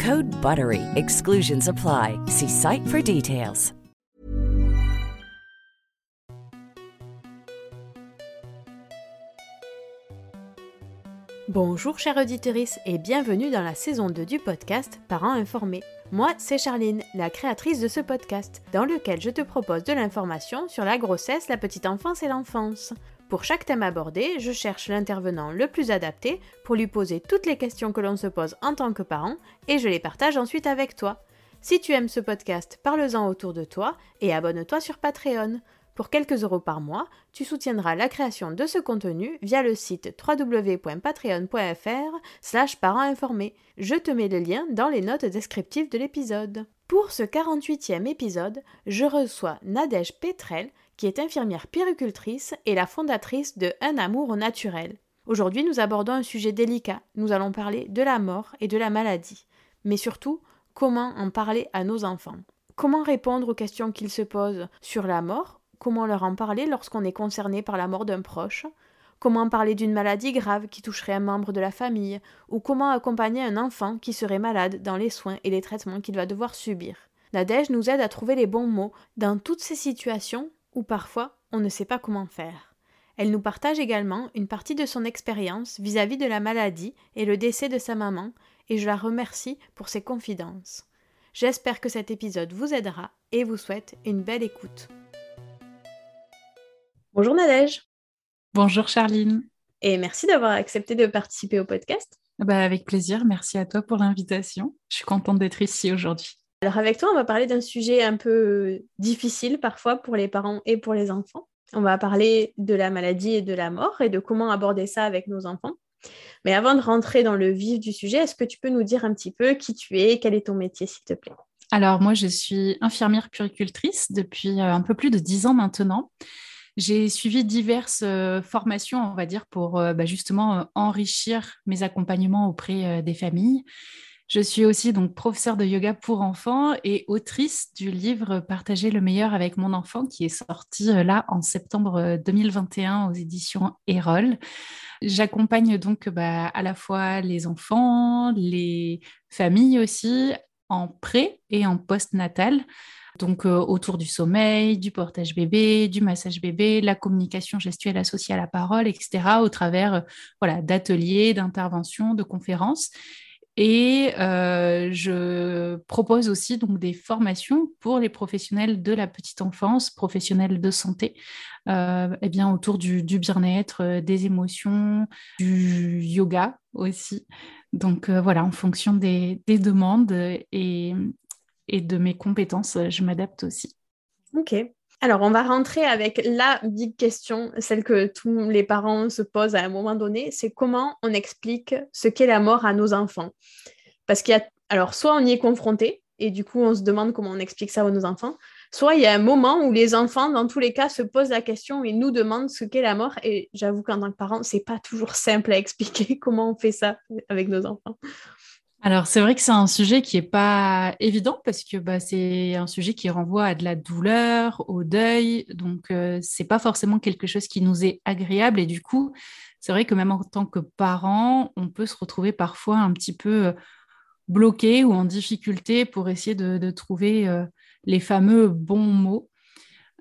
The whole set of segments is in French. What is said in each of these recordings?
Code BUTTERY. Exclusions apply. See site for details. Bonjour chère auditrice et bienvenue dans la saison 2 du podcast Parents informés. Moi, c'est Charline, la créatrice de ce podcast, dans lequel je te propose de l'information sur la grossesse, la petite enfance et l'enfance. Pour chaque thème abordé, je cherche l'intervenant le plus adapté pour lui poser toutes les questions que l'on se pose en tant que parent et je les partage ensuite avec toi. Si tu aimes ce podcast, parle-en autour de toi et abonne-toi sur Patreon. Pour quelques euros par mois, tu soutiendras la création de ce contenu via le site www.patreon.fr slash informés. Je te mets le lien dans les notes descriptives de l'épisode. Pour ce 48e épisode, je reçois Nadège Petrel, qui est infirmière péricultrice et la fondatrice de Un amour au naturel. Aujourd'hui, nous abordons un sujet délicat. Nous allons parler de la mort et de la maladie. Mais surtout, comment en parler à nos enfants. Comment répondre aux questions qu'ils se posent sur la mort, comment leur en parler lorsqu'on est concerné par la mort d'un proche, comment parler d'une maladie grave qui toucherait un membre de la famille, ou comment accompagner un enfant qui serait malade dans les soins et les traitements qu'il va devoir subir? Nadège nous aide à trouver les bons mots dans toutes ces situations où parfois on ne sait pas comment faire. Elle nous partage également une partie de son expérience vis-à-vis de la maladie et le décès de sa maman, et je la remercie pour ses confidences. J'espère que cet épisode vous aidera et vous souhaite une belle écoute. Bonjour Nadège. Bonjour Charline. Et merci d'avoir accepté de participer au podcast. Bah, avec plaisir, merci à toi pour l'invitation. Je suis contente d'être ici aujourd'hui. Alors avec toi, on va parler d'un sujet un peu difficile parfois pour les parents et pour les enfants. On va parler de la maladie et de la mort et de comment aborder ça avec nos enfants. Mais avant de rentrer dans le vif du sujet, est-ce que tu peux nous dire un petit peu qui tu es, quel est ton métier, s'il te plaît? Alors moi, je suis infirmière puricultrice depuis euh, un peu plus de dix ans maintenant. J'ai suivi diverses euh, formations, on va dire, pour euh, bah, justement enrichir mes accompagnements auprès des familles. Je suis aussi donc professeure de yoga pour enfants et autrice du livre Partager le meilleur avec mon enfant qui est sorti là en septembre 2021 aux éditions Erol. J'accompagne donc bah, à la fois les enfants, les familles aussi en pré et en post-natal donc euh, autour du sommeil, du portage bébé, du massage bébé, la communication gestuelle associée à la parole, etc., au travers euh, voilà, d'ateliers, d'interventions, de conférences. Et euh, je propose aussi donc des formations pour les professionnels de la petite enfance, professionnels de santé, eh bien autour du, bien-être, des émotions, du yoga aussi. Donc voilà, en fonction des, des demandes et, et de mes compétences, euh, je m'adapte aussi. Ok. Alors, on va rentrer avec la big question, celle que tous les parents se posent à un moment donné, c'est comment on explique ce qu'est la mort à nos enfants? Parce qu'il y a, alors, soit on y est confronté, et du coup, on se demande comment on explique ça à nos enfants, soit il y a un moment où les enfants, dans tous les cas, se posent la question et nous demandent ce qu'est la mort. Et j'avoue qu'en tant que parent, c'est pas toujours simple à expliquer comment on fait ça avec nos enfants. Alors, c'est vrai que c'est un sujet qui n'est pas évident parce que bah, c'est un sujet qui renvoie à de la douleur, au deuil. Donc, euh, ce n'est pas forcément quelque chose qui nous est agréable. Et du coup, c'est vrai que même en tant que parent, on peut se retrouver parfois un petit peu euh, bloqué ou en difficulté pour essayer de, trouver euh, les fameux bons mots.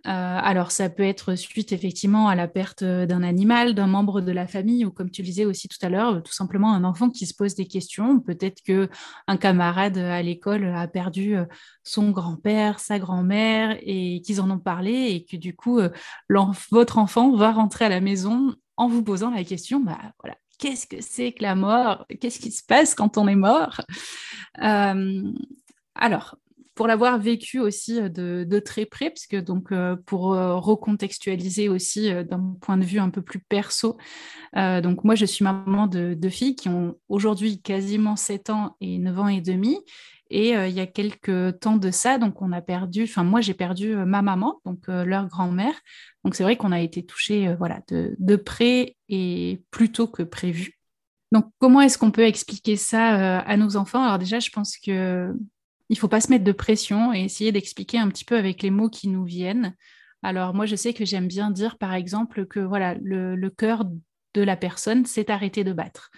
Euh, alors, ça peut être suite effectivement à la perte d'un animal, d'un membre de la famille, ou comme tu disais aussi tout à l'heure, tout simplement un enfant qui se pose des questions. Peut-être que un camarade à l'école a perdu son grand-père, sa grand-mère, et qu'ils en ont parlé, et que du coup, votre enfant va rentrer à la maison en vous posant la question, bah voilà, qu'est-ce que c'est que la mort? Qu'est-ce qui se passe quand on est mort? Euh, Alors, pour l'avoir vécu aussi de, très près, puisque donc euh, pour euh, recontextualiser aussi d'un point de vue un peu plus perso, donc moi je suis maman de deux filles qui ont aujourd'hui quasiment 7 ans et 9 ans et demi, et il y a quelques temps de ça, donc on a perdu, enfin moi j'ai perdu ma maman, donc leur grand-mère. Donc c'est vrai qu'on a été touché voilà, de, près et plus tôt que prévu. Donc comment est-ce qu'on peut expliquer ça à nos enfants? Alors déjà, je pense que il faut pas se mettre de pression et essayer d'expliquer un petit peu avec les mots qui nous viennent. Alors moi, je sais que j'aime bien dire, par exemple, que voilà, le, cœur de la personne s'est arrêté de battre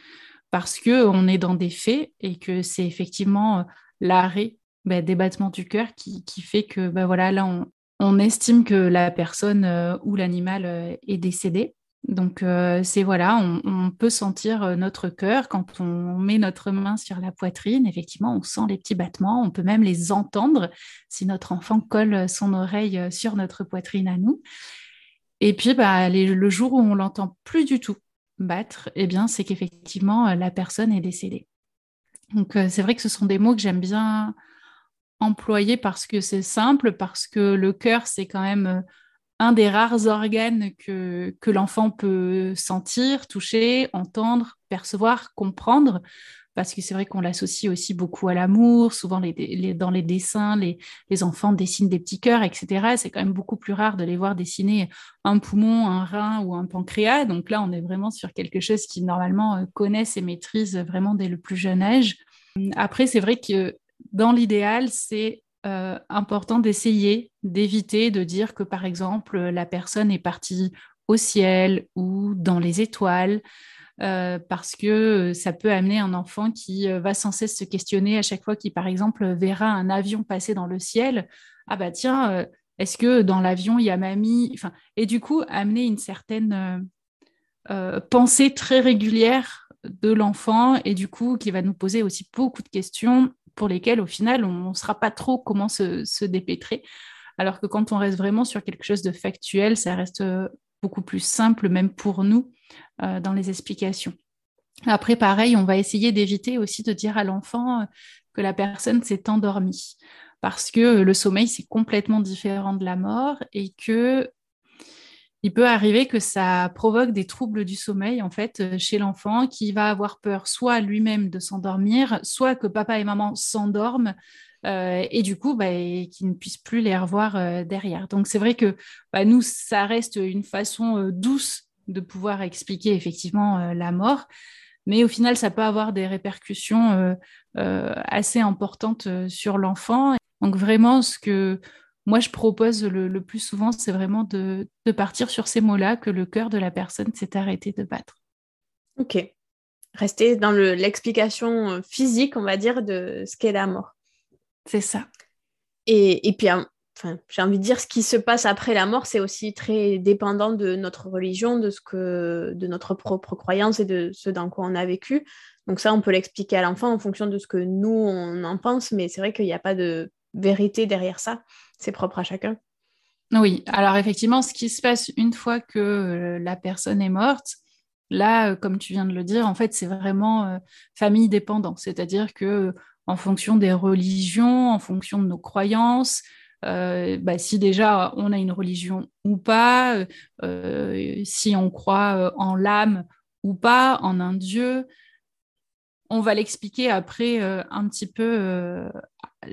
parce que on est dans des faits et que c'est effectivement l'arrêt bah, des battements du cœur qui, fait que bah, voilà, là, on, estime que la personne euh, ou l'animal euh, est décédé. Donc, euh, c'est voilà, on, peut sentir notre cœur quand on met notre main sur la poitrine. Effectivement, on sent les petits battements. On peut même les entendre si notre enfant colle son oreille sur notre poitrine à nous. Et puis, bah, le jour où on l'entend plus du tout battre, eh bien, c'est qu'effectivement, la personne est décédée. Donc euh, c'est vrai que ce sont des mots que j'aime bien employer parce que c'est simple, parce que le cœur, c'est quand même euh, un des rares organes que, l'enfant peut sentir, toucher, entendre, percevoir, comprendre parce que c'est vrai qu'on l'associe aussi beaucoup à l'amour. Souvent, les, dans les dessins, les, enfants dessinent des petits cœurs, etc. C'est quand même beaucoup plus rare de les voir dessiner un poumon, un rein ou un pancréas. Donc là, on est vraiment sur quelque chose qui, normalement, euh, connaissent et maîtrisent vraiment dès le plus jeune âge. Après, c'est vrai que dans l'idéal, c'est euh, important d'essayer d'éviter de dire que, par exemple, la personne est partie au ciel ou dans les étoiles. Euh, parce que ça peut amener un enfant qui euh, va sans cesse se questionner à chaque fois qu'il, par exemple, verra un avion passer dans le ciel. Ah bah tiens, euh, est-ce que dans l'avion, il y a mamie? Enfin, Et du coup, amener une certaine pensée très régulière de l'enfant et du coup, qui va nous poser aussi beaucoup de questions pour lesquelles, au final, on ne saura pas trop comment se, dépêtrer. Alors que quand on reste vraiment sur quelque chose de factuel, ça reste beaucoup plus simple, même pour nous, euh, dans les explications. Après, pareil, on va essayer d'éviter aussi de dire à l'enfant euh, que la personne s'est endormie, parce que le sommeil, c'est complètement différent de la mort et que il peut arriver que ça provoque des troubles du sommeil en fait euh, chez l'enfant qui va avoir peur soit lui-même de s'endormir, soit que papa et maman s'endorment et du coup bah, ne puissent plus les revoir derrière. Donc c'est vrai que bah, nous, ça reste une façon douce de pouvoir expliquer effectivement euh, la mort. Mais au final, ça peut avoir des répercussions euh, euh, assez importantes sur l'enfant. Donc vraiment, ce que moi je propose le, plus souvent, c'est vraiment de, partir sur ces mots-là, que le cœur de la personne s'est arrêté de battre. Ok. Rester dans l'explication physique, on va dire, de ce qu'est la mort. C'est ça. Et, et puis, j'ai envie de dire, ce qui se passe après la mort, c'est aussi très dépendant de notre religion, de, ce que, de notre propre croyance et de ce dans quoi on a vécu. Donc ça, on peut l'expliquer à l'enfant en fonction de ce que nous, on en pense, mais c'est vrai qu'il n'y a pas de vérité derrière ça. C'est propre à chacun. Oui, alors effectivement, ce qui se passe une fois que euh, la personne est morte, là, euh, comme tu viens de le dire, en fait, c'est vraiment euh, famille dépendant. C'est-à-dire que en fonction des religions, en fonction de nos croyances, bah, si déjà on a une religion ou pas, si on croit en l'âme ou pas, en un Dieu. On va l'expliquer après un petit peu,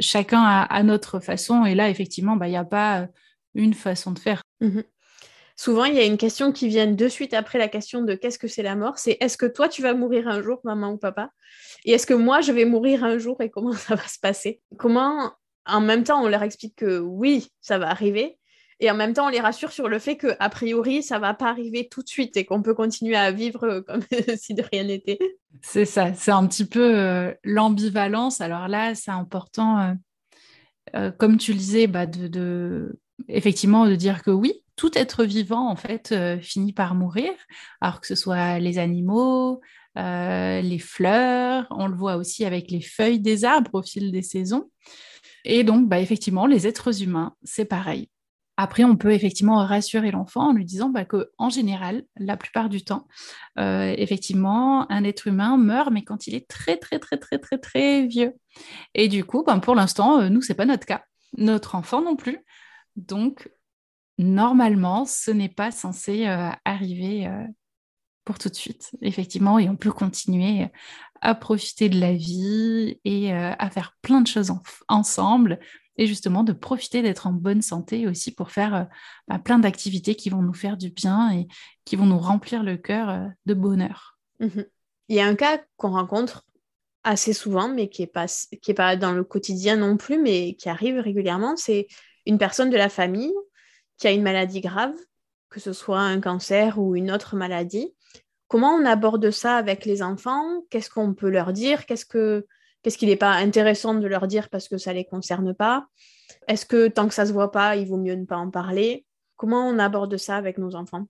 chacun à, notre façon. Et là, effectivement, bah, il n'y a pas une façon de faire. Mmh souvent, il y a une question qui vient de suite après la question de qu'est-ce que c'est la mort C'est est-ce que toi, tu vas mourir un jour, maman ou papa? Et est-ce que moi, je vais mourir un jour et comment ça va se passer? Comment, en même temps, on leur explique que oui, ça va arriver. Et en même temps, on les rassure sur le fait que a priori, ça va pas arriver tout de suite et qu'on peut continuer à vivre comme si de rien n'était. C'est ça, c'est un petit peu euh, l'ambivalence. Alors là, c'est important, euh, euh, comme tu le disais, bah, de, effectivement de dire que oui, tout être vivant, en fait, euh, finit par mourir, alors que ce soit les animaux, euh, les fleurs, on le voit aussi avec les feuilles des arbres au fil des saisons. Et donc, bah, effectivement, les êtres humains, c'est pareil. Après, on peut effectivement rassurer l'enfant en lui disant bah, que, en général, la plupart du temps, euh, effectivement, un être humain meurt, mais quand il est très, très, très, très, très, très vieux. Et du coup, ben, pour l'instant, nous, c'est pas notre cas. Notre enfant non plus. Donc, normalement, ce n'est pas censé euh, arriver euh, pour tout de suite, effectivement, et on peut continuer à profiter de la vie et euh, à faire plein de choses ensemble, et justement de profiter d'être en bonne santé aussi pour faire bah, plein d'activités qui vont nous faire du bien et qui vont nous remplir le cœur de bonheur. Mmh Il y a un cas qu'on rencontre assez souvent, mais qui n'est pas, est pas dans le quotidien non plus, mais qui arrive régulièrement, c'est une personne de la famille qui a une maladie grave, que ce soit un cancer ou une autre maladie. Comment on aborde ça avec les enfants? Qu'est-ce qu'on peut leur dire? Qu'est-ce que qu'est-ce qu'il n'est pas intéressant de leur dire parce que ça ne les concerne pas? Est-ce que tant que ça ne se voit pas, il vaut mieux ne pas en parler? Comment on aborde ça avec nos enfants?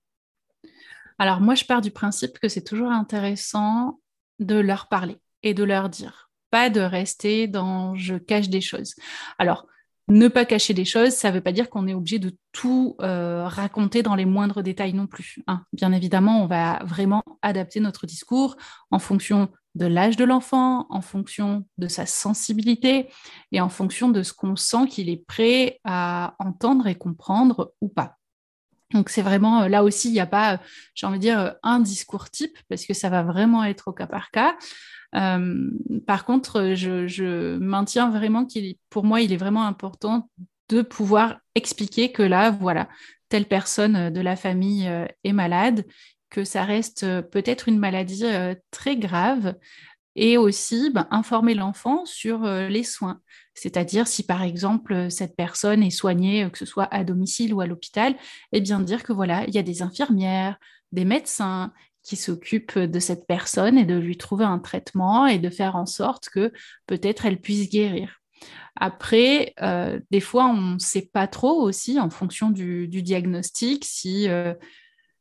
Alors moi, je pars du principe que c'est toujours intéressant de leur parler et de leur dire, pas de rester dans je cache des choses. Alors, ne pas cacher des choses, ça ne veut pas dire qu'on est obligé de tout euh, raconter dans les moindres détails non plus. Hein. Bien évidemment, on va vraiment adapter notre discours en fonction de l'âge de l'enfant, en fonction de sa sensibilité et en fonction de ce qu'on sent qu'il est prêt à entendre et comprendre ou pas. Donc c'est vraiment euh, là aussi, il n'y a pas, euh, j'ai envie de dire, un discours type parce que ça va vraiment être au cas par cas. Euh, par contre, je, maintiens vraiment qu'il, pour moi, il est vraiment important de pouvoir expliquer que là, voilà, telle personne de la famille euh, est malade, que ça reste euh, peut-être une maladie très grave, et aussi ben, informer l'enfant sur les soins. C'est-à-dire si par exemple cette personne est soignée, que ce soit à domicile ou à l'hôpital, eh bien dire que voilà, il y a des infirmières, des médecins, qui s'occupe de cette personne et de lui trouver un traitement et de faire en sorte que peut-être elle puisse guérir. Après, euh, des fois, on ne sait pas trop aussi en fonction du, diagnostic si euh,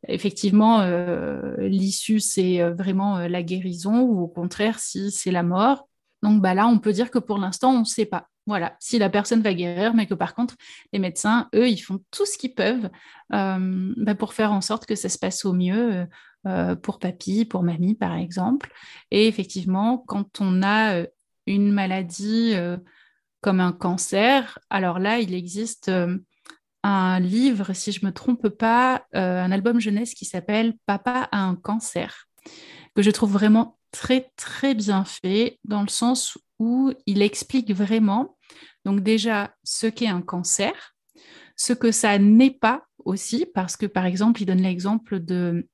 effectivement euh, l'issue c'est vraiment la guérison ou au contraire si c'est la mort. Donc bah là, on peut dire que pour l'instant, on ne sait pas. Voilà, si la personne va guérir, mais que par contre, les médecins, eux, ils font tout ce qu'ils peuvent bah, pour faire en sorte que ça se passe au mieux euh, pour papy, pour mamie, par exemple. Et effectivement, quand on a euh, une maladie euh, comme un cancer, alors là, il existe un livre, si je me trompe pas, un album jeunesse qui s'appelle Papa a un cancer, que je trouve vraiment très, très bien fait, dans le sens où il explique vraiment, donc déjà, ce qu'est un cancer, ce que ça n'est pas aussi, parce que par exemple, il donne l'exemple de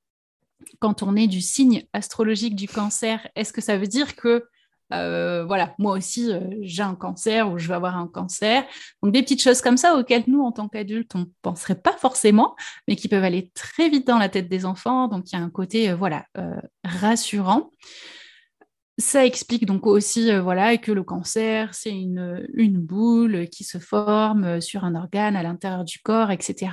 quand on est du signe astrologique du cancer, est-ce que ça veut dire que euh, voilà, moi aussi, euh, j'ai un cancer ou je vais avoir un cancer. Donc, des petites choses comme ça auxquelles nous, en tant qu'adultes, on ne penserait pas forcément, mais qui peuvent aller très vite dans la tête des enfants. Donc, il y a un côté, euh, voilà, rassurant. Ça explique donc aussi voilà, que le cancer, c'est une, une, boule qui se forme sur un organe à l'intérieur du corps, etc.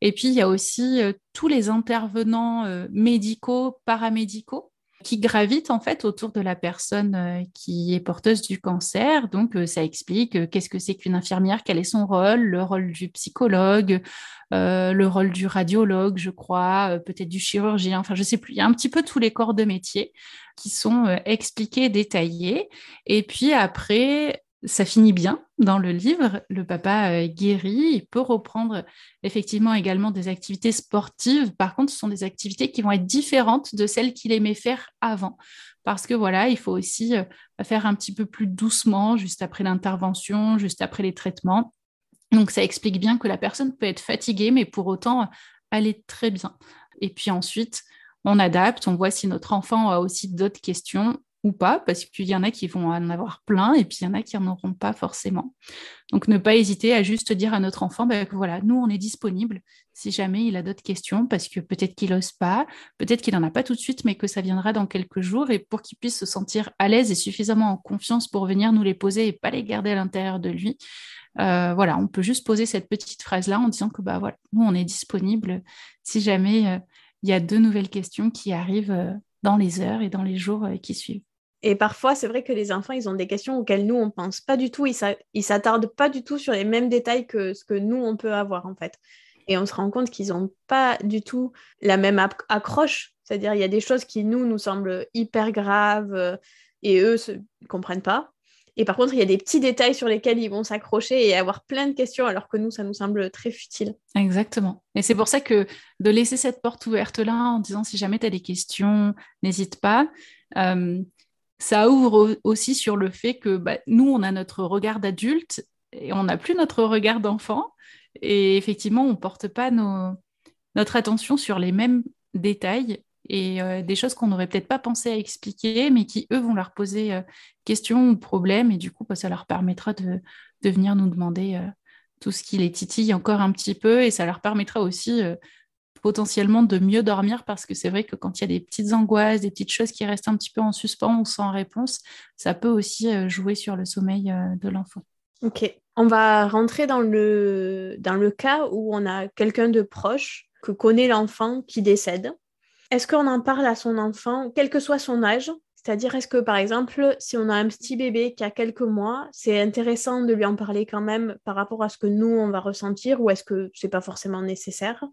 Et puis, il y a aussi tous les intervenants médicaux, paramédicaux qui gravitent en fait autour de la personne qui est porteuse du cancer. Donc, ça explique qu'est-ce que c'est qu'une infirmière, quel est son rôle, le rôle du psychologue, le rôle du radiologue, je crois, peut-être du chirurgien, enfin, je sais plus. Il y a un petit peu tous les corps de métier qui sont euh, expliqués, détaillés. Et puis après, ça finit bien dans le livre. Le papa euh, guérit, il peut reprendre effectivement également des activités sportives. Par contre, ce sont des activités qui vont être différentes de celles qu'il aimait faire avant. Parce que voilà, il faut aussi euh, faire un petit peu plus doucement, juste après l'intervention, juste après les traitements. Donc ça explique bien que la personne peut être fatiguée, mais pour autant aller très bien. Et puis ensuite, on adapte, on voit si notre enfant a aussi d'autres questions ou pas, parce qu'il y en a qui vont en avoir plein et puis il y en a qui n'en auront pas forcément. Donc ne pas hésiter à juste dire à notre enfant ben, voilà, nous on est disponible si jamais il a d'autres questions, parce que peut-être qu'il n'ose pas, peut-être qu'il n'en a pas tout de suite, mais que ça viendra dans quelques jours et pour qu'il puisse se sentir à l'aise et suffisamment en confiance pour venir nous les poser et pas les garder à l'intérieur de lui. Euh, voilà, on peut juste poser cette petite phrase-là en disant que bah voilà, nous on est disponible si jamais euh, il y a deux nouvelles questions qui arrivent euh, dans les heures et dans les jours qui suivent. Et parfois, c'est vrai que les enfants, ils ont des questions auxquelles nous, on ne pense pas du tout. Ils ne s'attardent pas du tout sur les mêmes détails que ce que nous, on peut avoir, en fait. Et on se rend compte qu'ils n'ont pas du tout la même accroche. C'est-à-dire, il y a des choses qui, nous, nous semblent hyper graves euh, et eux ne comprennent pas. Et par contre, il y a des petits détails sur lesquels ils vont s'accrocher et avoir plein de questions, alors que nous, ça nous semble très futile. Exactement. Et c'est pour ça que de laisser cette porte ouverte-là en disant si jamais tu as des questions, n'hésite pas. Euh, ça ouvre aussi sur le fait que bah, nous, on a notre regard d'adulte et on n'a plus notre regard d'enfant. Et effectivement, on ne porte pas notre attention sur les mêmes détails et euh, des choses qu'on n'aurait peut-être pas pensé à expliquer, mais qui, eux, vont leur poser euh, questions ou problèmes. Et du coup, bah, ça leur permettra de, venir nous demander euh, tout ce qui les titille encore un petit peu. Et ça leur permettra aussi potentiellement de mieux dormir parce que c'est vrai que quand il y a des petites angoisses, des petites choses qui restent un petit peu en suspens ou sans réponse, ça peut aussi euh, jouer sur le sommeil euh, de l'enfant. Ok, on va rentrer dans le, dans le cas où on a quelqu'un de proche que connaît l'enfant qui décède. Est-ce qu'on en parle à son enfant, quel que soit son âge? C'est-à-dire, est-ce que par exemple, si on a un petit bébé qui a quelques mois, c'est intéressant de lui en parler quand même par rapport à ce que nous, on va ressentir, ou est-ce que ce n'est pas forcément nécessaire?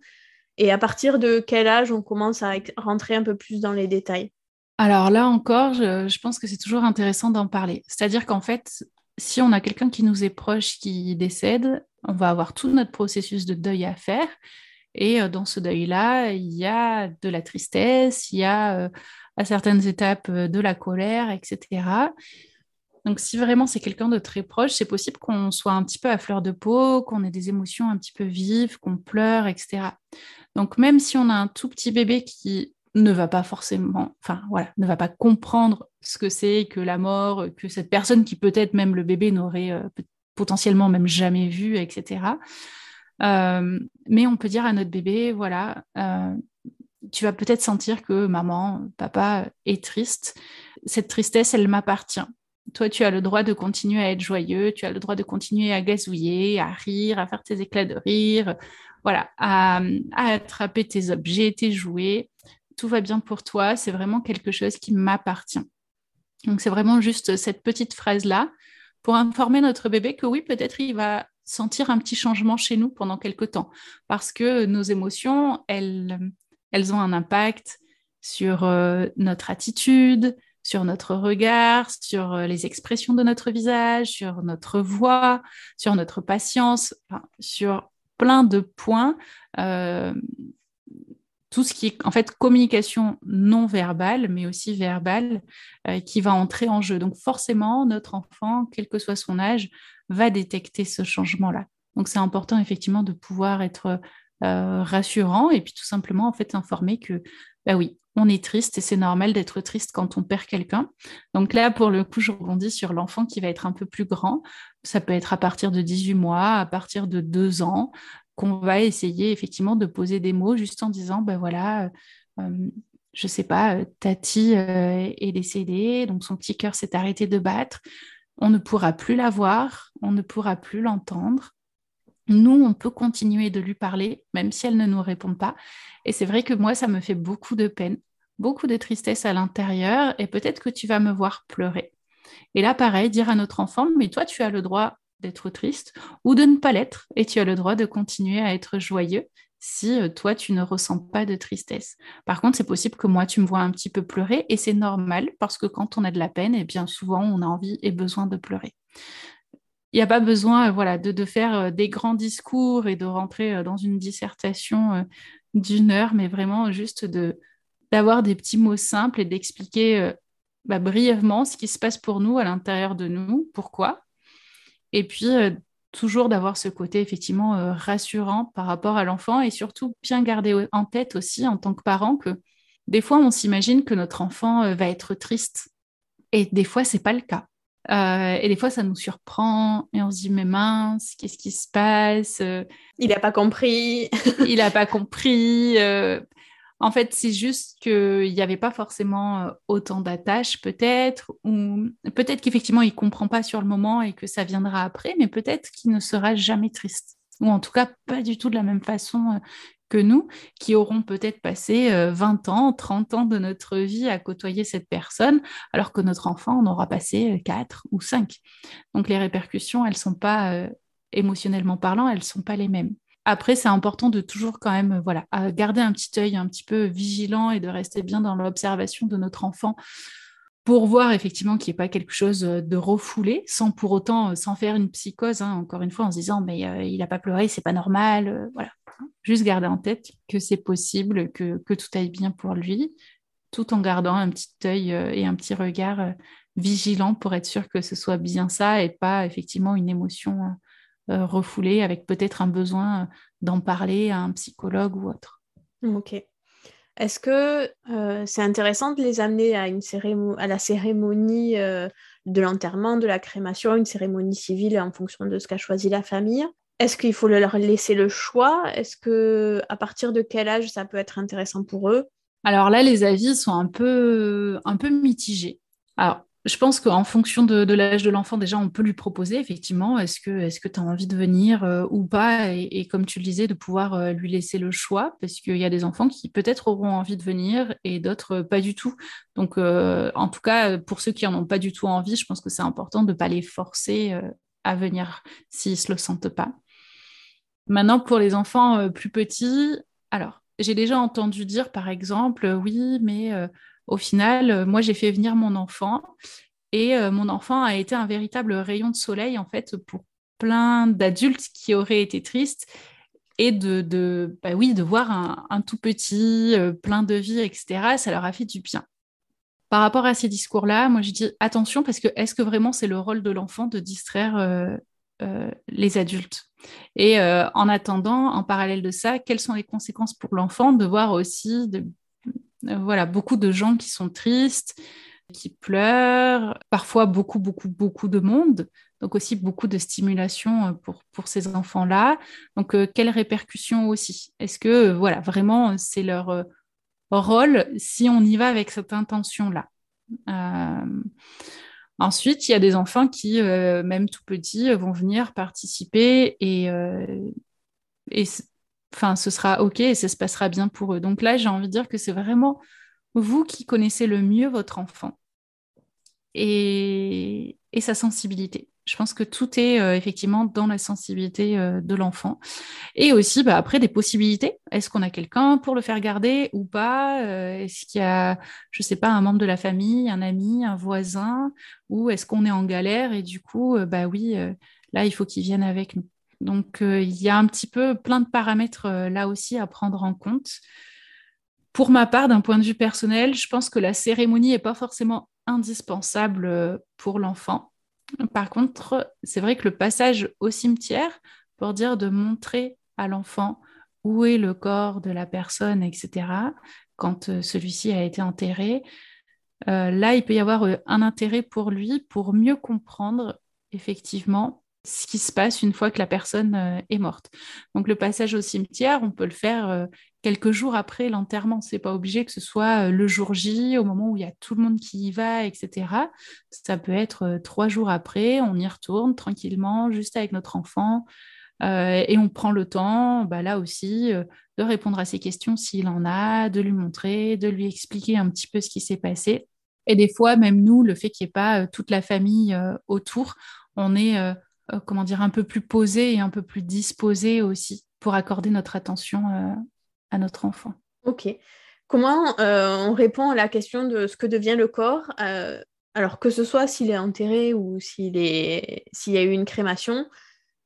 Et à partir de quel âge on commence à rentrer un peu plus dans les détails? Alors là encore, je, pense que c'est toujours intéressant d'en parler. C'est-à-dire qu'en fait, si on a quelqu'un qui nous est proche qui décède, on va avoir tout notre processus de deuil à faire. Et euh, dans ce deuil-là, il y a de la tristesse, il y a euh, à certaines étapes euh, de la colère, etc. Donc, si vraiment c'est quelqu'un de très proche, c'est possible qu'on soit un petit peu à fleur de peau, qu'on ait des émotions un petit peu vives, qu'on pleure, etc. Donc même si on a un tout petit bébé qui ne va pas forcément, enfin voilà, ne va pas comprendre ce que c'est que la mort, que cette personne qui peut-être même le bébé n'aurait euh, potentiellement même jamais vu, etc. Euh, mais on peut dire à notre bébé, voilà, euh, tu vas peut-être sentir que maman, papa est triste. Cette tristesse, elle m'appartient. Toi, tu as le droit de continuer à être joyeux, tu as le droit de continuer à gazouiller, à rire, à faire tes éclats de rire, voilà, à, attraper tes objets, tes jouets. Tout va bien pour toi, c'est vraiment quelque chose qui m'appartient. Donc c'est vraiment juste cette petite phrase-là pour informer notre bébé que oui, peut-être il va sentir un petit changement chez nous pendant quelque temps, parce que nos émotions, elles, elles ont un impact sur euh, notre attitude, sur notre regard, sur euh, les expressions de notre visage, sur notre voix, sur notre patience, sur plein de points. Euh, tout ce qui est en fait communication non verbale, mais aussi verbale, euh, qui va entrer en jeu. Donc forcément, notre enfant, quel que soit son âge, va détecter ce changement-là. Donc c'est important effectivement de pouvoir être rassurant et puis tout simplement en fait informer que bah oui, on est triste et c'est normal d'être triste quand on perd quelqu'un. Donc là, pour le coup, je rebondis sur l'enfant qui va être un peu plus grand. Ça peut être à partir de 18 mois, à partir de 2 ans, qu'on va essayer effectivement de poser des mots juste en disant, ben voilà, euh, euh, je sais pas, euh, Tati est décédée, donc son petit cœur s'est arrêté de battre. On ne pourra plus la voir, on ne pourra plus l'entendre. Nous, on peut continuer de lui parler, même si elle ne nous répond pas. Et c'est vrai que moi, ça me fait beaucoup de peine beaucoup de tristesse à l'intérieur et peut-être que tu vas me voir pleurer. Et là, pareil, dire à notre enfant, mais toi, tu as le droit d'être triste ou de ne pas l'être et tu as le droit de continuer à être joyeux si euh, toi, tu ne ressens pas de tristesse. Par contre, c'est possible que moi, tu me vois un petit peu pleurer et c'est normal parce que quand on a de la peine, et eh bien souvent, on a envie et besoin de pleurer. Il n'y a pas besoin voilà, de, de, faire euh, des grands discours et de rentrer euh, dans une dissertation d'une heure, mais vraiment juste d'avoir des petits mots simples et d'expliquer euh, bah, brièvement ce qui se passe pour nous à l'intérieur de nous, pourquoi. Et puis, euh, toujours d'avoir ce côté effectivement rassurant par rapport à l'enfant et surtout bien garder en tête aussi en tant que parent que des fois on s'imagine que notre enfant va être triste et des fois c'est pas le cas. Euh, et des fois, ça nous surprend et on se dit, mais mince, qu'est-ce qui se passe? Il n'a pas compris. il n'a pas compris. Euh. en fait, c'est juste qu'il n'y avait pas forcément euh, autant d'attaches, peut-être, ou peut-être qu'effectivement, il ne comprend pas sur le moment et que ça viendra après, mais peut-être qu'il ne sera jamais triste. Ou en tout cas, pas du tout de la même façon que nous, qui aurons peut-être passé 20 euh, ans, 30 ans de notre vie à côtoyer cette personne, alors que notre enfant en aura passé 4 euh, ou 5. Donc les répercussions, elles ne sont pas, euh, émotionnellement parlant, elles ne sont pas les mêmes. Après, c'est important de toujours quand même voilà, garder un petit œil un petit peu vigilant et de rester bien dans l'observation de notre enfant pour voir effectivement qu'il n'y ait pas quelque chose de refoulé, sans pour autant sans faire une psychose, hein, encore une fois, en se disant mais il n'a pas pleuré, c'est pas normal, voilà. Juste garder en tête que c'est possible, que, tout aille bien pour lui, tout en gardant un petit œil euh, et un petit regard euh, vigilant pour être sûr que ce soit bien ça et pas effectivement une émotion euh, refoulée avec peut-être un besoin d'en parler à un psychologue ou autre. Ok. Est-ce que c'est intéressant de les amener à, la cérémonie de l'enterrement, de la crémation, une cérémonie civile en fonction de ce qu'a choisi la famille? Est-ce qu'il faut leur laisser le choix? Est-ce que à partir de quel âge ça peut être intéressant pour eux? Alors là, les avis sont un peu, un peu mitigés. Alors, je pense qu'en fonction de, l'âge de l'enfant, déjà, on peut lui proposer, effectivement, est-ce que est tu as envie de venir euh, ou pas et, comme tu le disais, de pouvoir euh, lui laisser le choix, parce qu'il y a des enfants qui peut-être auront envie de venir et d'autres pas du tout. Donc, euh, en tout cas, pour ceux qui n'en ont pas du tout envie, je pense que c'est important de ne pas les forcer à venir s'ils ne se le sentent pas. Maintenant, pour les enfants euh, plus petits, alors, j'ai déjà entendu dire, par exemple, euh, oui, mais euh, au final, moi, j'ai fait venir mon enfant et mon enfant a été un véritable rayon de soleil, en fait, pour plein d'adultes qui auraient été tristes et de, bah oui, de voir un, tout petit, plein de vie, etc., ça leur a fait du bien. Par rapport à ces discours-là, moi je dis attention parce que est-ce que vraiment c'est le rôle de l'enfant de distraire les adultes? Et euh, en attendant, en parallèle de ça, quelles sont les conséquences pour l'enfant de voir aussi de, euh, voilà, beaucoup de gens qui sont tristes, qui pleurent, parfois beaucoup, beaucoup, beaucoup de monde, donc aussi beaucoup de stimulation euh, pour, pour ces enfants-là. Donc, quelles répercussions aussi? Est-ce que, voilà, vraiment, c'est leur rôle si on y va avec cette intention-là? Ensuite, il y a des enfants qui, euh, même tout petits, euh, vont venir participer et, euh, enfin, ce sera OK et ça se passera bien pour eux. Donc là, j'ai envie de dire que c'est vraiment vous qui connaissez le mieux votre enfant et sa sensibilité. Je pense que tout est euh, effectivement dans la sensibilité euh, de l'enfant. Et aussi, bah, après, des possibilités. Est-ce qu'on a quelqu'un pour le faire garder ou pas? Euh, Est-ce qu'il y a, je ne sais pas, un membre de la famille, un ami, un voisin? Ou est-ce qu'on est en galère et du coup, bah oui, là, il faut qu'il vienne avec nous? Donc, il y a un petit peu plein de paramètres là aussi à prendre en compte. Pour ma part, d'un point de vue personnel, je pense que la cérémonie n'est pas forcément indispensable pour l'enfant. Par contre, c'est vrai que le passage au cimetière, pour dire de montrer à l'enfant où est le corps de la personne, etc., quand euh, celui-ci a été enterré, euh, là, il peut y avoir euh, un intérêt pour lui pour mieux comprendre effectivement ce qui se passe une fois que la personne est morte. Donc le passage au cimetière, on peut le faire quelques jours après l'enterrement. C'est pas obligé que ce soit euh, le jour J, au moment où il y a tout le monde qui y va, etc. Ça peut être euh, trois jours après, on y retourne tranquillement, juste avec notre enfant, euh, et on prend le temps, bah, là aussi, de répondre à ses questions s'il en a, de lui montrer, de lui expliquer un petit peu ce qui s'est passé. Et des fois, même nous, le fait qu'il n'y ait pas toute la famille autour, on est, comment dire, un peu plus posé et un peu plus disposé aussi pour accorder notre attention à notre enfant. Ok. Comment euh, on répond à la question de ce que devient le corps euh, Alors que ce soit s'il est enterré ou s'il est... s'il y a eu une crémation,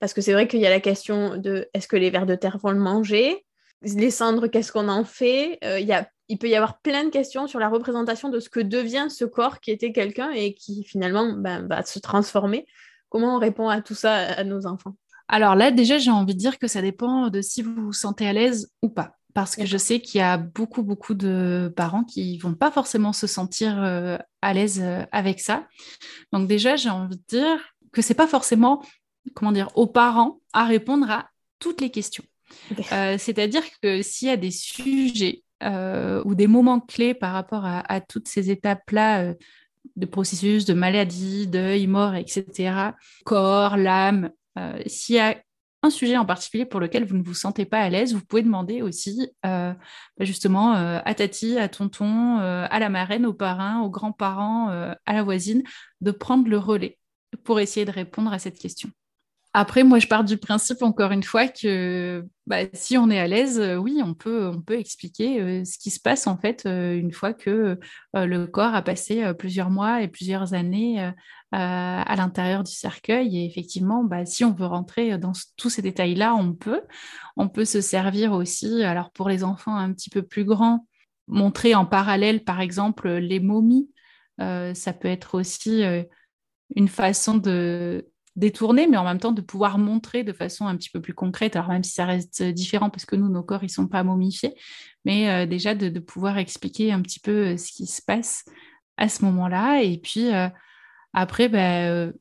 parce que c'est vrai qu'il y a la question de est-ce que les vers de terre vont le manger Les cendres, qu'est-ce qu'on en fait euh, il, y a... il peut y avoir plein de questions sur la représentation de ce que devient ce corps qui était quelqu'un et qui finalement ben, va se transformer. Comment on répond à tout ça à nos enfants? Alors là, déjà, j'ai envie de dire que ça dépend de si vous vous sentez à l'aise ou pas. Parce que je sais qu'il y a beaucoup, beaucoup de parents qui vont pas forcément se sentir euh, à l'aise euh, avec ça. Donc déjà, j'ai envie de dire que c'est pas forcément, comment dire, aux parents à répondre à toutes les questions. Euh, c'est-à-dire que s'il y a des sujets ou des moments clés par rapport à, toutes ces étapes-là de processus de maladie, deuil, mort, etc., corps, l'âme, s'il y a un sujet en particulier pour lequel vous ne vous sentez pas à l'aise, vous pouvez demander aussi euh, bah, justement euh, à Tati, à tonton, euh, à la marraine, aux parrains, aux grands-parents, à la voisine, de prendre le relais pour essayer de répondre à cette question. Après, moi, je pars du principe, encore une fois, que bah, si on est à l'aise, oui, on peut, on peut expliquer ce qui se passe, en fait, une fois que le corps a passé plusieurs mois et plusieurs années à l'intérieur du cercueil. Et effectivement, bah, si on veut rentrer dans tous ces détails-là, on peut. On peut se servir aussi, alors pour les enfants un petit peu plus grands, montrer en parallèle, par exemple, les momies. ça peut être aussi une façon de détourner, mais en même temps de pouvoir montrer de façon un petit peu plus concrète, alors même si ça reste différent parce que nous, nos corps, ils sont pas momifiés, mais euh, déjà de, pouvoir expliquer un petit peu euh, ce qui se passe à ce moment-là. Et puis euh, après, bah,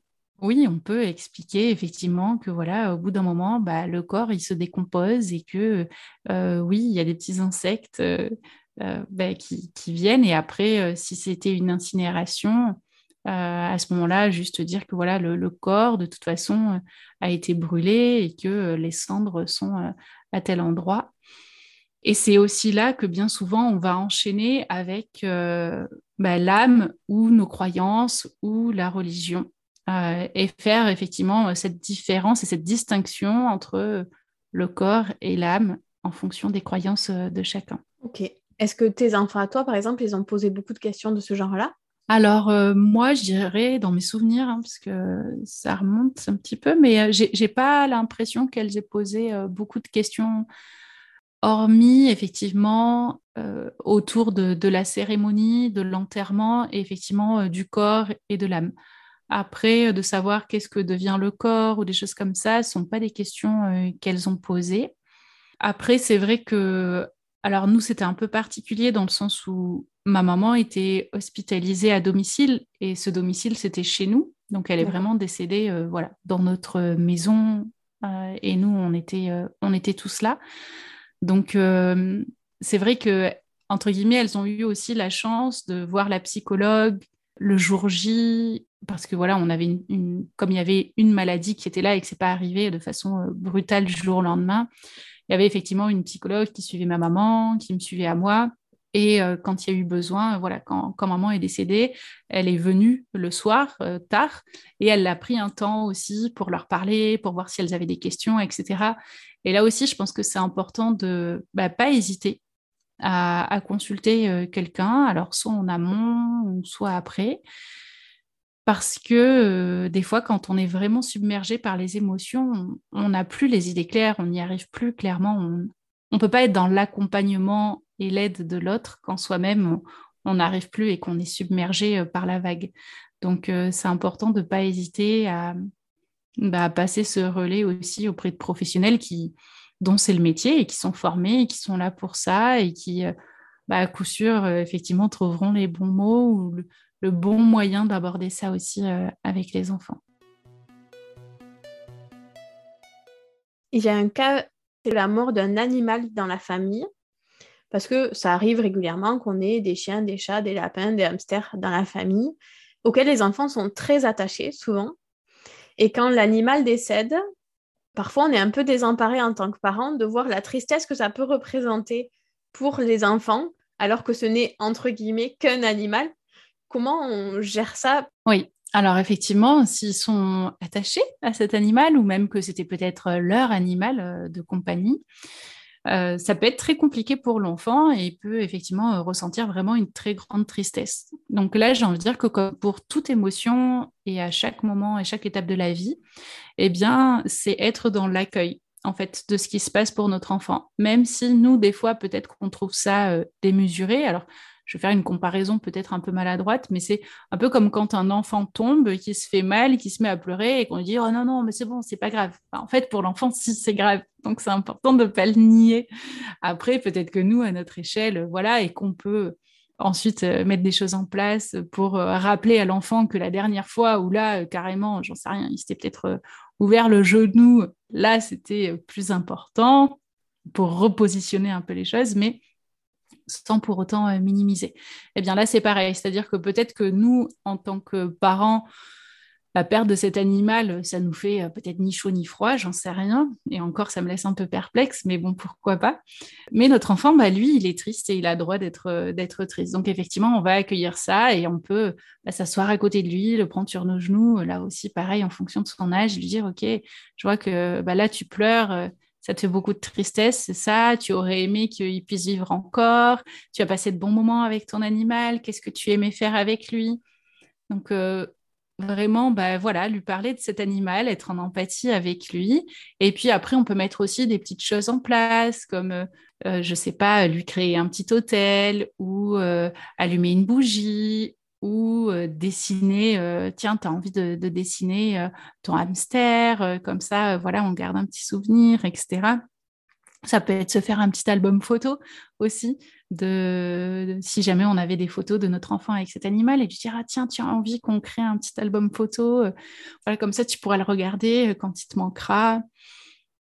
oui, on peut expliquer effectivement que voilà, au bout d'un moment, bah, le corps, il se décompose et que oui, il y a des petits insectes bah, qui, viennent. Et après, si c'était une incinération, euh, à ce moment-là, juste dire que voilà, le, corps, de toute façon, euh, a été brûlé et que euh, les cendres sont à tel endroit. Et c'est aussi là que bien souvent, on va enchaîner avec bah, l'âme ou nos croyances ou la religion et faire effectivement cette différence et cette distinction entre le corps et l'âme en fonction des croyances de chacun. Ok. Est-ce que tes enfants à toi, par exemple, ils ont posé beaucoup de questions de ce genre-là? Alors, euh, moi, je dirais, dans mes souvenirs, hein, parce que ça remonte un petit peu, mais euh, je n'ai pas l'impression qu'elles aient posé euh, beaucoup de questions, hormis effectivement autour de, la cérémonie, de l'enterrement, et effectivement du corps et de l'âme. Après, de savoir qu'est-ce que devient le corps ou des choses comme ça, ne sont pas des questions qu'elles ont posées. Après, c'est vrai que alors nous, c'était un peu particulier dans le sens où ma maman était hospitalisée à domicile et ce domicile, c'était chez nous. Donc elle est vraiment décédée euh, voilà, dans notre maison euh, et nous, on était, euh, on était tous là. Donc c'est vrai que, entre guillemets, elles ont eu aussi la chance de voir la psychologue le jour J, parce que voilà, on avait une, comme il y avait une maladie qui était là et que c'est pas arrivé de façon brutale du jour au lendemain, il y avait effectivement une psychologue qui suivait ma maman, qui me suivait à moi. Et euh, quand il y a eu besoin, voilà, quand, maman est décédée, elle est venue le soir euh, tard et elle a pris un temps aussi pour leur parler, pour voir si elles avaient des questions, etc. Et là aussi, je pense que c'est important de ne bah, pas hésiter à, consulter euh, quelqu'un, alors soit en amont, soit après parce que des fois, quand on est vraiment submergé par les émotions, on n'a plus les idées claires, on n'y arrive plus clairement. On ne peut pas être dans l'accompagnement et l'aide de l'autre quand soi-même, on n'arrive plus et qu'on est submergé par la vague. Donc, c'est important de ne pas hésiter bah, à, passer ce relais aussi auprès de professionnels qui, dont c'est le métier et qui sont formés et qui sont là pour ça et qui, bah, à coup sûr, effectivement, trouveront les bons mots ou le bon moyen d'aborder ça aussi euh, avec les enfants. Il y a un cas, c'est la mort d'un animal dans la famille, parce que ça arrive régulièrement qu'on ait des chiens, des chats, des lapins, des hamsters dans la famille, auxquels les enfants sont très attachés souvent. Et quand l'animal décède, parfois on est un peu désemparé en tant que parent de voir la tristesse que ça peut représenter pour les enfants, alors que ce n'est entre guillemets qu'un animal, Comment on gère ça? Oui, alors effectivement, s'ils sont attachés à cet animal ou même que c'était peut-être leur animal euh, de compagnie, euh, ça peut être très compliqué pour l'enfant et peut effectivement euh, ressentir vraiment une très grande tristesse. Donc là, j'ai envie de dire que comme pour toute émotion et à chaque moment et chaque étape de la vie, eh bien, c'est être dans l'accueil en fait de ce qui se passe pour notre enfant. Même si nous, des fois, peut-être qu'on trouve ça démesuré. Alors, je vais faire une comparaison peut-être un peu maladroite, mais c'est un peu comme quand un enfant tombe, qui se fait mal, qui se met à pleurer et qu'on lui dit oh non non mais c'est bon, c'est pas grave. en fait, pour l'enfant, si c'est grave, donc c'est important de ne pas le nier. Après, peut-être que nous, à notre échelle, voilà, et qu'on peut ensuite euh, mettre des choses en place pour euh, rappeler à l'enfant que la dernière fois où là, euh, carrément, j'en sais rien, il s'était peut-être ouvert le genou, là, c'était plus important pour repositionner un peu les choses, mais sans pour autant minimiser. Eh bien là, c'est pareil, c'est-à-dire que peut-être que nous, en tant que parents, la perte de cet animal, ça nous fait euh, peut-être ni chaud ni froid, j'en sais rien. Et encore, ça me laisse un peu perplexe, mais bon, pourquoi pas. Mais notre enfant, bah, lui, il est triste et il a droit d'être, euh, d'être triste. Donc effectivement, on va accueillir ça et on peut bah, s'asseoir à côté de lui, le prendre sur nos genoux, là aussi, pareil, en fonction de son âge, lui dire, OK, je vois que bah, là, tu pleures. Euh, ça te fait beaucoup de tristesse, c'est ça, tu aurais aimé qu'il puisse vivre encore, tu as passé de bons moments avec ton animal, qu'est-ce que tu aimais faire avec lui? Donc, vraiment bah, voilà, lui parler de cet animal, être en empathie avec lui. Et puis après, on peut mettre aussi des petites choses en place, comme, euh, euh, je ne sais pas, lui créer un petit hôtel ou euh, allumer une bougie ou dessiner, tiens, tu as envie de, de dessiner ton hamster, comme ça, voilà, on garde un petit souvenir, etc. Ça peut être se faire un petit album photo aussi, de, si jamais on avait des photos de notre enfant avec cet animal et lui dire ah tiens tu as envie qu'on crée un petit album photo, euh, voilà comme ça tu pourras le regarder euh, quand il te manquera.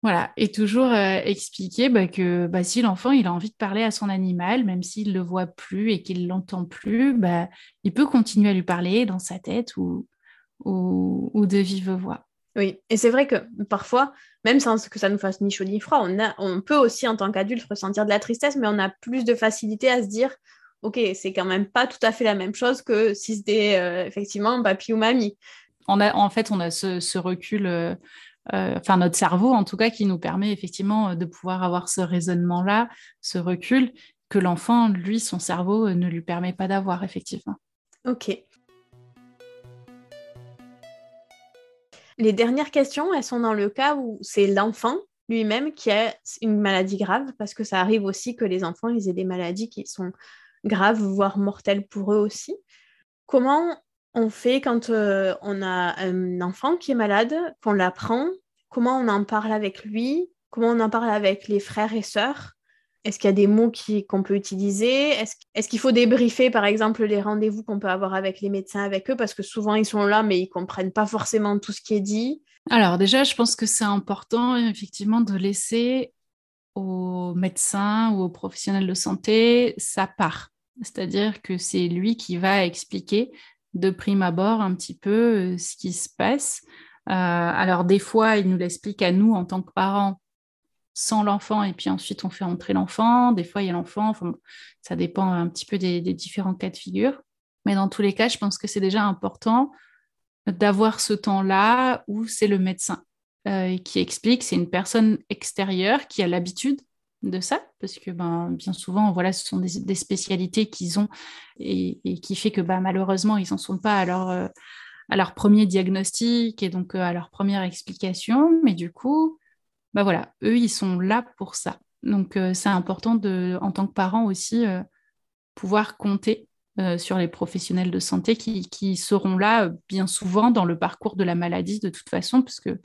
Voilà, et toujours euh, expliquer bah, que bah, si l'enfant il a envie de parler à son animal, même s'il ne le voit plus et qu'il ne l'entend plus, bah, il peut continuer à lui parler dans sa tête ou, ou de vive voix. Oui, et c'est vrai que parfois, même sans que ça nous fasse ni chaud ni froid, on, a, on peut aussi en tant qu'adulte ressentir de la tristesse, mais on a plus de facilité à se dire, ok, c'est quand même pas tout à fait la même chose que si c'était euh, effectivement papy ou mamie. On a, en fait, on a ce, recul, euh, euh, enfin notre cerveau en tout cas, qui nous permet effectivement de pouvoir avoir ce raisonnement-là, ce recul que l'enfant, lui, son cerveau ne lui permet pas d'avoir effectivement. Ok. Les dernières questions, elles sont dans le cas où c'est l'enfant lui-même qui a une maladie grave, parce que ça arrive aussi que les enfants ils aient des maladies qui sont graves, voire mortelles pour eux aussi. Comment on fait quand euh, on a un enfant qui est malade, qu'on l'apprend Comment on en parle avec lui Comment on en parle avec les frères et sœurs est-ce qu'il y a des mots qu'on peut utiliser? Est-ce qu'il faut débriefer, par exemple, les rendez-vous qu'on peut avoir avec les médecins avec eux? Parce que souvent, ils sont là, mais ils ne comprennent pas forcément tout ce qui est dit. Alors déjà, je pense que c'est important, effectivement, de laisser aux médecins ou aux professionnels de santé sa part. C'est-à-dire que c'est lui qui va expliquer de prime abord un petit peu euh, ce qui se passe. Euh, alors des fois, il nous l'explique à nous en tant que parents sans l'enfant et puis ensuite on fait entrer l'enfant. Des fois, il y a l'enfant. ça dépend un petit peu des, différents cas de figure. Mais dans tous les cas, je pense que c'est déjà important d'avoir ce temps-là où c'est le médecin euh, qui explique, c'est une personne extérieure qui a l'habitude de ça, parce que ben, bien souvent, voilà, ce sont des, spécialités qu'ils ont et, qui fait que ben, malheureusement, ils n'en sont pas à leur, euh, à leur premier diagnostic et donc euh, à leur première explication. Mais du coup, bah voilà, eux, ils sont là pour ça. Donc, euh, c'est important de, en tant que parent aussi, pouvoir compter sur les professionnels de santé qui, seront là bien souvent dans le parcours de la maladie de toute façon, parce que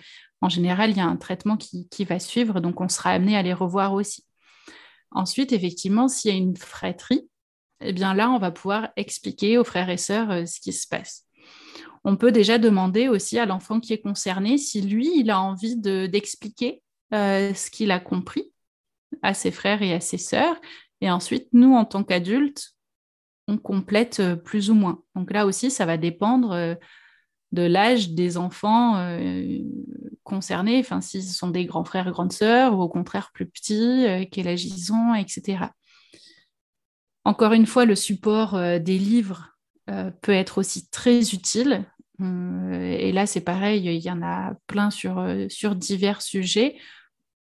en général, il y a un traitement qui, va suivre, donc on sera amené à les revoir aussi. Ensuite, effectivement, s'il y a une fratrie, eh bien là, on va pouvoir expliquer aux frères et sœurs ce qui se passe on peut déjà demander aussi à l'enfant qui est concerné si lui, il a envie d'expliquer euh, ce qu'il a compris à ses frères et à ses sœurs. Et ensuite, nous, en tant qu'adultes, on complète euh, plus ou moins. Donc là aussi, ça va dépendre euh, de l'âge des enfants concernés, enfin, s'ils sont des grands frères grandes sœurs, ou au contraire plus petits, quel âge ils ont, etc. Encore une fois, le support des livres peut être aussi très utile. et là, c'est pareil, il y en a plein sur, sur divers sujets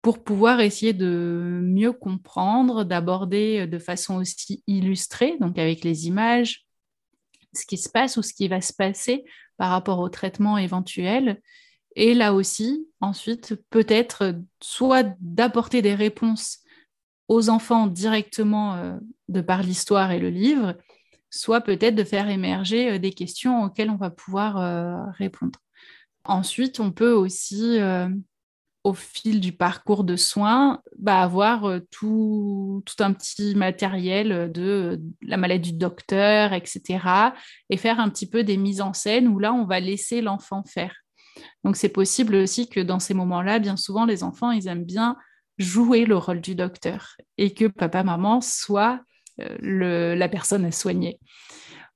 pour pouvoir essayer de mieux comprendre, d'aborder de façon aussi illustrée, donc avec les images, ce qui se passe ou ce qui va se passer par rapport au traitement éventuel. Et là aussi, ensuite, peut-être soit d'apporter des réponses aux enfants directement de par l'histoire et le livre, soit peut-être de faire émerger des questions auxquelles on va pouvoir répondre. Ensuite, on peut aussi au fil du parcours de soins, bah, avoir euh, tout, un petit matériel de, la maladie du docteur, etc. Et faire un petit peu des mises en scène où là, on va laisser l'enfant faire. Donc, c'est possible aussi que dans ces moments-là, bien souvent, les enfants, ils aiment bien jouer le rôle du docteur et que papa, maman soit euh, la personne à soigner.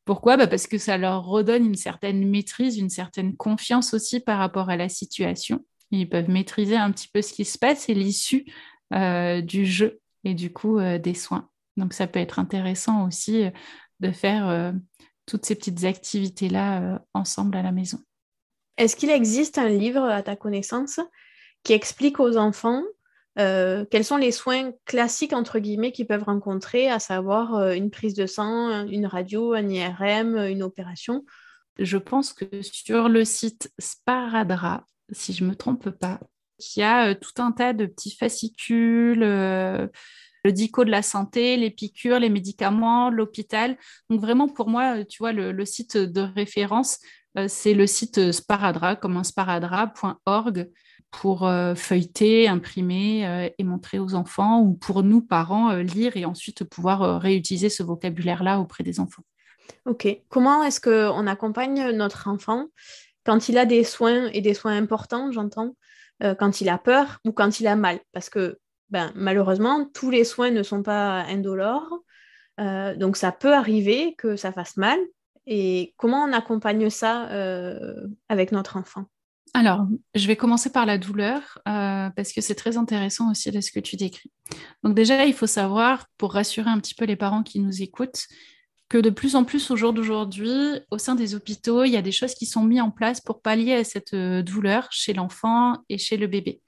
Pourquoi? Bah, Parce que ça leur redonne une certaine maîtrise, une certaine confiance aussi par rapport à la situation ils peuvent maîtriser un petit peu ce qui se passe et l'issue euh, du jeu et du coup euh, des soins. Donc ça peut être intéressant aussi euh, de faire toutes ces petites activités-là ensemble à la maison. Est-ce qu'il existe un livre, à ta connaissance, qui explique aux enfants quels sont les soins classiques, entre guillemets, qu'ils peuvent rencontrer, à savoir une prise de sang, une radio, un IRM, une opération? Je pense que sur le site Sparadra, si je ne me trompe pas, qui a euh, tout un tas de petits fascicules, euh, le dico de la santé, les piqûres, les médicaments, l'hôpital. Donc vraiment, pour moi, euh, tu vois, le, site de référence, c'est le site Sparadra, comme un sparadra.org pour feuilleter, imprimer et montrer aux enfants ou pour nous, parents, lire et ensuite pouvoir réutiliser ce vocabulaire-là auprès des enfants. Ok. Comment est-ce qu'on accompagne notre enfant quand il a des soins et des soins importants, j'entends, euh, quand il a peur ou quand il a mal. Parce que ben, malheureusement, tous les soins ne sont pas indolores. Euh, donc ça peut arriver que ça fasse mal. Et comment on accompagne ça euh, avec notre enfant? Alors, je vais commencer par la douleur parce que c'est très intéressant aussi de ce que tu décris. Donc déjà, il faut savoir, pour rassurer un petit peu les parents qui nous écoutent, que de plus en plus au jour d'aujourd'hui, au sein des hôpitaux, il y a des choses qui sont mises en place pour pallier à cette euh, douleur chez l'enfant et chez le bébé.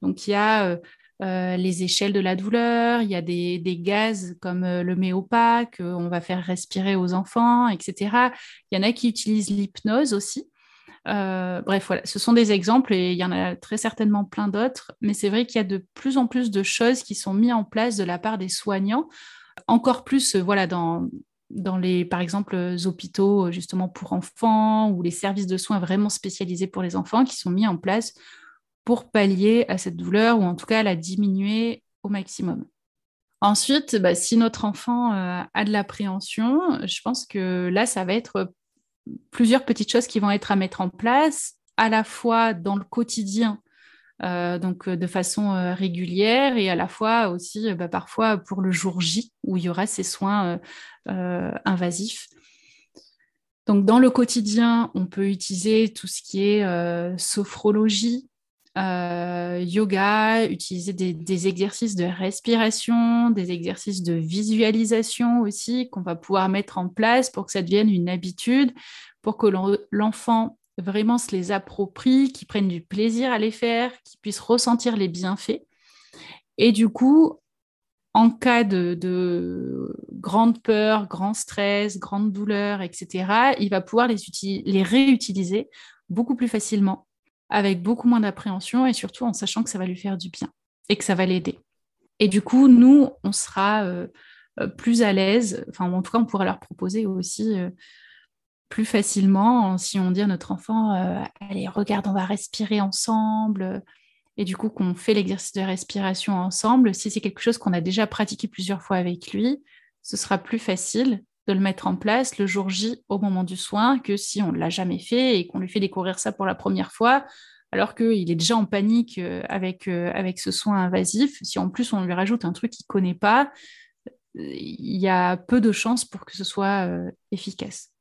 Donc il y a euh, euh, les échelles de la douleur, il y a des, gaz comme le méopa qu'on va faire respirer aux enfants, etc. Il y en a qui utilisent l'hypnose aussi. bref, voilà, ce sont des exemples et il y en a très certainement plein d'autres, mais c'est vrai qu'il y a de plus en plus de choses qui sont mises en place de la part des soignants encore plus voilà, dans, dans les, par exemple, hôpitaux justement pour enfants ou les services de soins vraiment spécialisés pour les enfants qui sont mis en place pour pallier à cette douleur ou en tout cas la diminuer au maximum. Ensuite, bah, si notre enfant euh, a de l'appréhension, je pense que là, ça va être plusieurs petites choses qui vont être à mettre en place, à la fois dans le quotidien euh, donc euh, de façon euh, régulière et à la fois aussi bah, parfois pour le jour J où il y aura ces soins invasifs. Donc dans le quotidien, on peut utiliser tout ce qui est sophrologie, yoga, utiliser des, exercices de respiration, des exercices de visualisation aussi qu'on va pouvoir mettre en place pour que ça devienne une habitude, pour que l'enfant vraiment se les approprient, qui prennent du plaisir à les faire, qui puissent ressentir les bienfaits. Et du coup, en cas de, grande peur, grand stress, grande douleur, etc., il va pouvoir les, réutiliser beaucoup plus facilement, avec beaucoup moins d'appréhension et surtout en sachant que ça va lui faire du bien et que ça va l'aider. Et du coup, nous, on sera euh, euh, plus à l'aise, enfin, en tout cas, on pourra leur proposer aussi euh, plus facilement si on dit à notre enfant euh, allez regarde on va respirer ensemble. Et du coup qu'on fait l'exercice de respiration ensemble. Si c'est quelque chose qu'on a déjà pratiqué plusieurs fois avec lui ce sera plus facile de le mettre en place le jour J au moment du soin que si on ne l'a jamais fait et qu'on lui fait découvrir ça pour la première fois alors qu'il est déjà en panique euh, avec, euh, avec ce soin invasif. Si en plus on lui rajoute un truc qu'il ne connaît pas il y a peu de chances pour que ce soit efficace.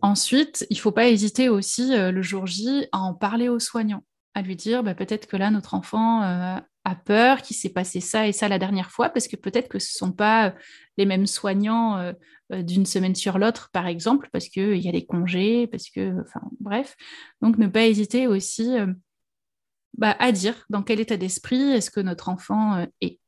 Ensuite, il ne faut pas hésiter aussi euh, le jour J à en parler aux soignants, à lui dire bah, peut-être que là, notre enfant euh, a peur, qu'il s'est passé ça et ça la dernière fois, parce que peut-être que ce ne sont pas euh, les mêmes soignants d'une semaine sur l'autre, par exemple, parce qu'il y a des congés, parce que, enfin, bref. Donc, ne pas hésiter aussi bah, à dire dans quel état d'esprit est-ce que notre enfant est.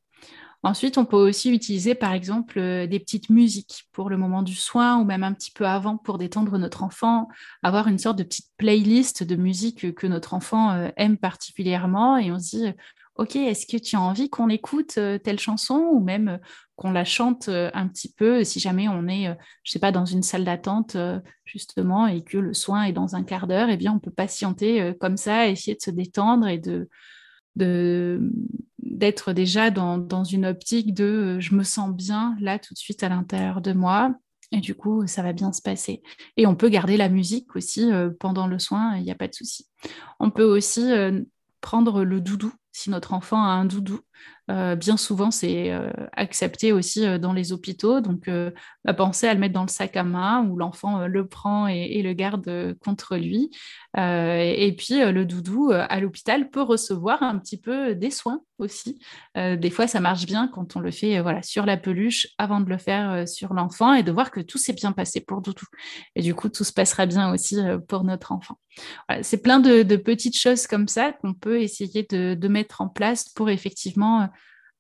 Ensuite, on peut aussi utiliser, par exemple, euh, des petites musiques pour le moment du soin ou même un petit peu avant pour détendre notre enfant, avoir une sorte de petite playlist de musique que notre enfant euh, aime particulièrement et on se dit, ok, est-ce que tu as envie qu'on écoute telle chanson ou même qu'on la chante un petit peu si jamais on est, je sais pas, dans une salle d'attente justement et que le soin est dans un quart d'heure, eh bien on peut patienter comme ça, essayer de se détendre et de d'être déjà dans, une optique de je me sens bien là tout de suite à l'intérieur de moi et du coup ça va bien se passer. Et on peut garder la musique aussi pendant le soin, il n'y a pas de souci. On peut aussi prendre le doudou si notre enfant a un doudou euh, bien souvent, c'est euh, accepté aussi euh, dans les hôpitaux. Donc, à penser à le mettre dans le sac à main où l'enfant le prend et, le garde contre lui. et puis, le doudou à l'hôpital peut recevoir un petit peu des soins aussi. des fois, ça marche bien quand on le fait voilà, sur la peluche avant de le faire sur l'enfant et de voir que tout s'est bien passé pour doudou. Et du coup, tout se passera bien aussi pour notre enfant. c'est plein de, petites choses comme ça qu'on peut essayer de mettre en place pour effectivement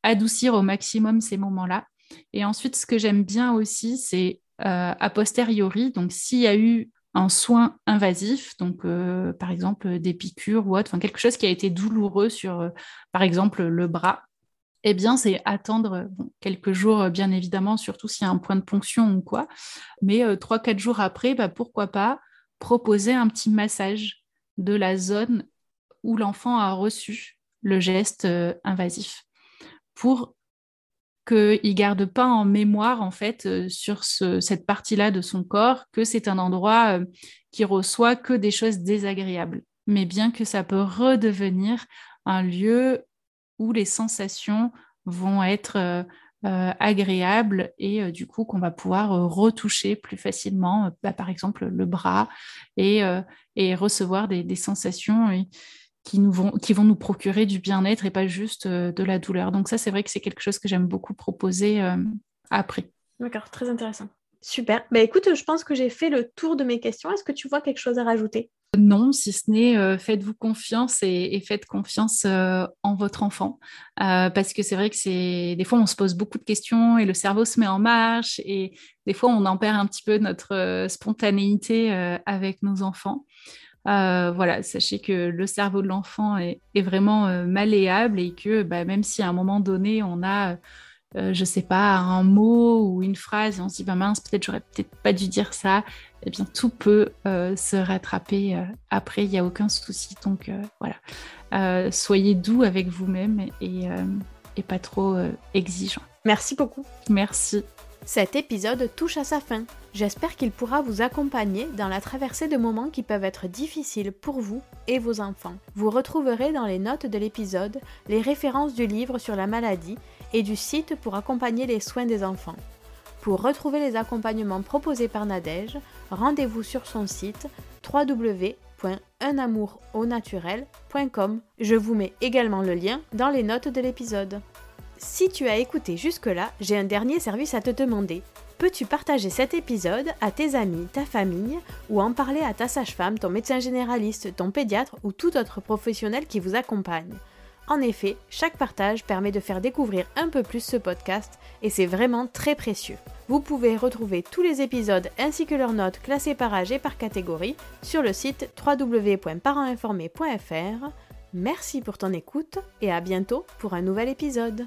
adoucir au maximum ces moments-là. Et ensuite, ce que j'aime bien aussi, c'est euh, a posteriori, donc s'il y a eu un soin invasif, donc euh, par exemple des piqûres ou autre, quelque chose qui a été douloureux sur, euh, par exemple, le bras, eh bien, c'est attendre quelques jours, bien évidemment, surtout s'il y a un point de ponction ou quoi. Mais trois, quatre jours après, bah, pourquoi pas proposer un petit massage de la zone où l'enfant a reçu le geste invasif. Pour qu'il ne garde pas en mémoire, en fait, euh, sur cette partie-là de son corps, que c'est un endroit euh, qui reçoit que des choses désagréables, mais bien que ça peut redevenir un lieu où les sensations vont être euh, agréables et du coup qu'on va pouvoir retoucher plus facilement, bah, par exemple le bras, et, recevoir des, des sensations qui, nous vont, qui vont nous procurer du bien-être et pas juste euh, de la douleur. Donc ça, c'est vrai que c'est quelque chose que j'aime beaucoup proposer euh, après. D'accord, très intéressant. Super. Bah, écoute, je pense que j'ai fait le tour de mes questions. Est-ce que tu vois quelque chose à rajouter? Non, si ce n'est euh, faites-vous confiance et, faites confiance en votre enfant. parce que c'est vrai que c'est des fois on se pose beaucoup de questions et le cerveau se met en marche et des fois on en perd un petit peu notre spontanéité avec nos enfants. Euh, voilà, sachez que le cerveau de l'enfant est, vraiment euh, malléable et que bah, même si à un moment donné on a, euh, je sais pas, un mot ou une phrase et on se dit bah mince, peut-être j'aurais peut-être pas dû dire ça, eh bien tout peut se rattraper après, il n'y a aucun souci. Donc voilà, soyez doux avec vous-même et, et, pas trop exigeant. Merci beaucoup. Merci. Cet épisode touche à sa fin. J'espère qu'il pourra vous accompagner dans la traversée de moments qui peuvent être difficiles pour vous et vos enfants. Vous retrouverez dans les notes de l'épisode les références du livre sur la maladie et du site pour accompagner les soins des enfants. Pour retrouver les accompagnements proposés par Nadège, rendez-vous sur son site www.unamouronaturel.com. Je vous mets également le lien dans les notes de l'épisode. Si tu as écouté jusque-là, j'ai un dernier service à te demander. Peux-tu partager cet épisode à tes amis, ta famille, ou en parler à ta sage-femme, ton médecin généraliste, ton pédiatre ou tout autre professionnel qui vous accompagne? En effet, chaque partage permet de faire découvrir un peu plus ce podcast et c'est vraiment très précieux. Vous pouvez retrouver tous les épisodes ainsi que leurs notes classées par âge et par catégorie sur le site www.parentinformé.fr. Merci pour ton écoute et à bientôt pour un nouvel épisode.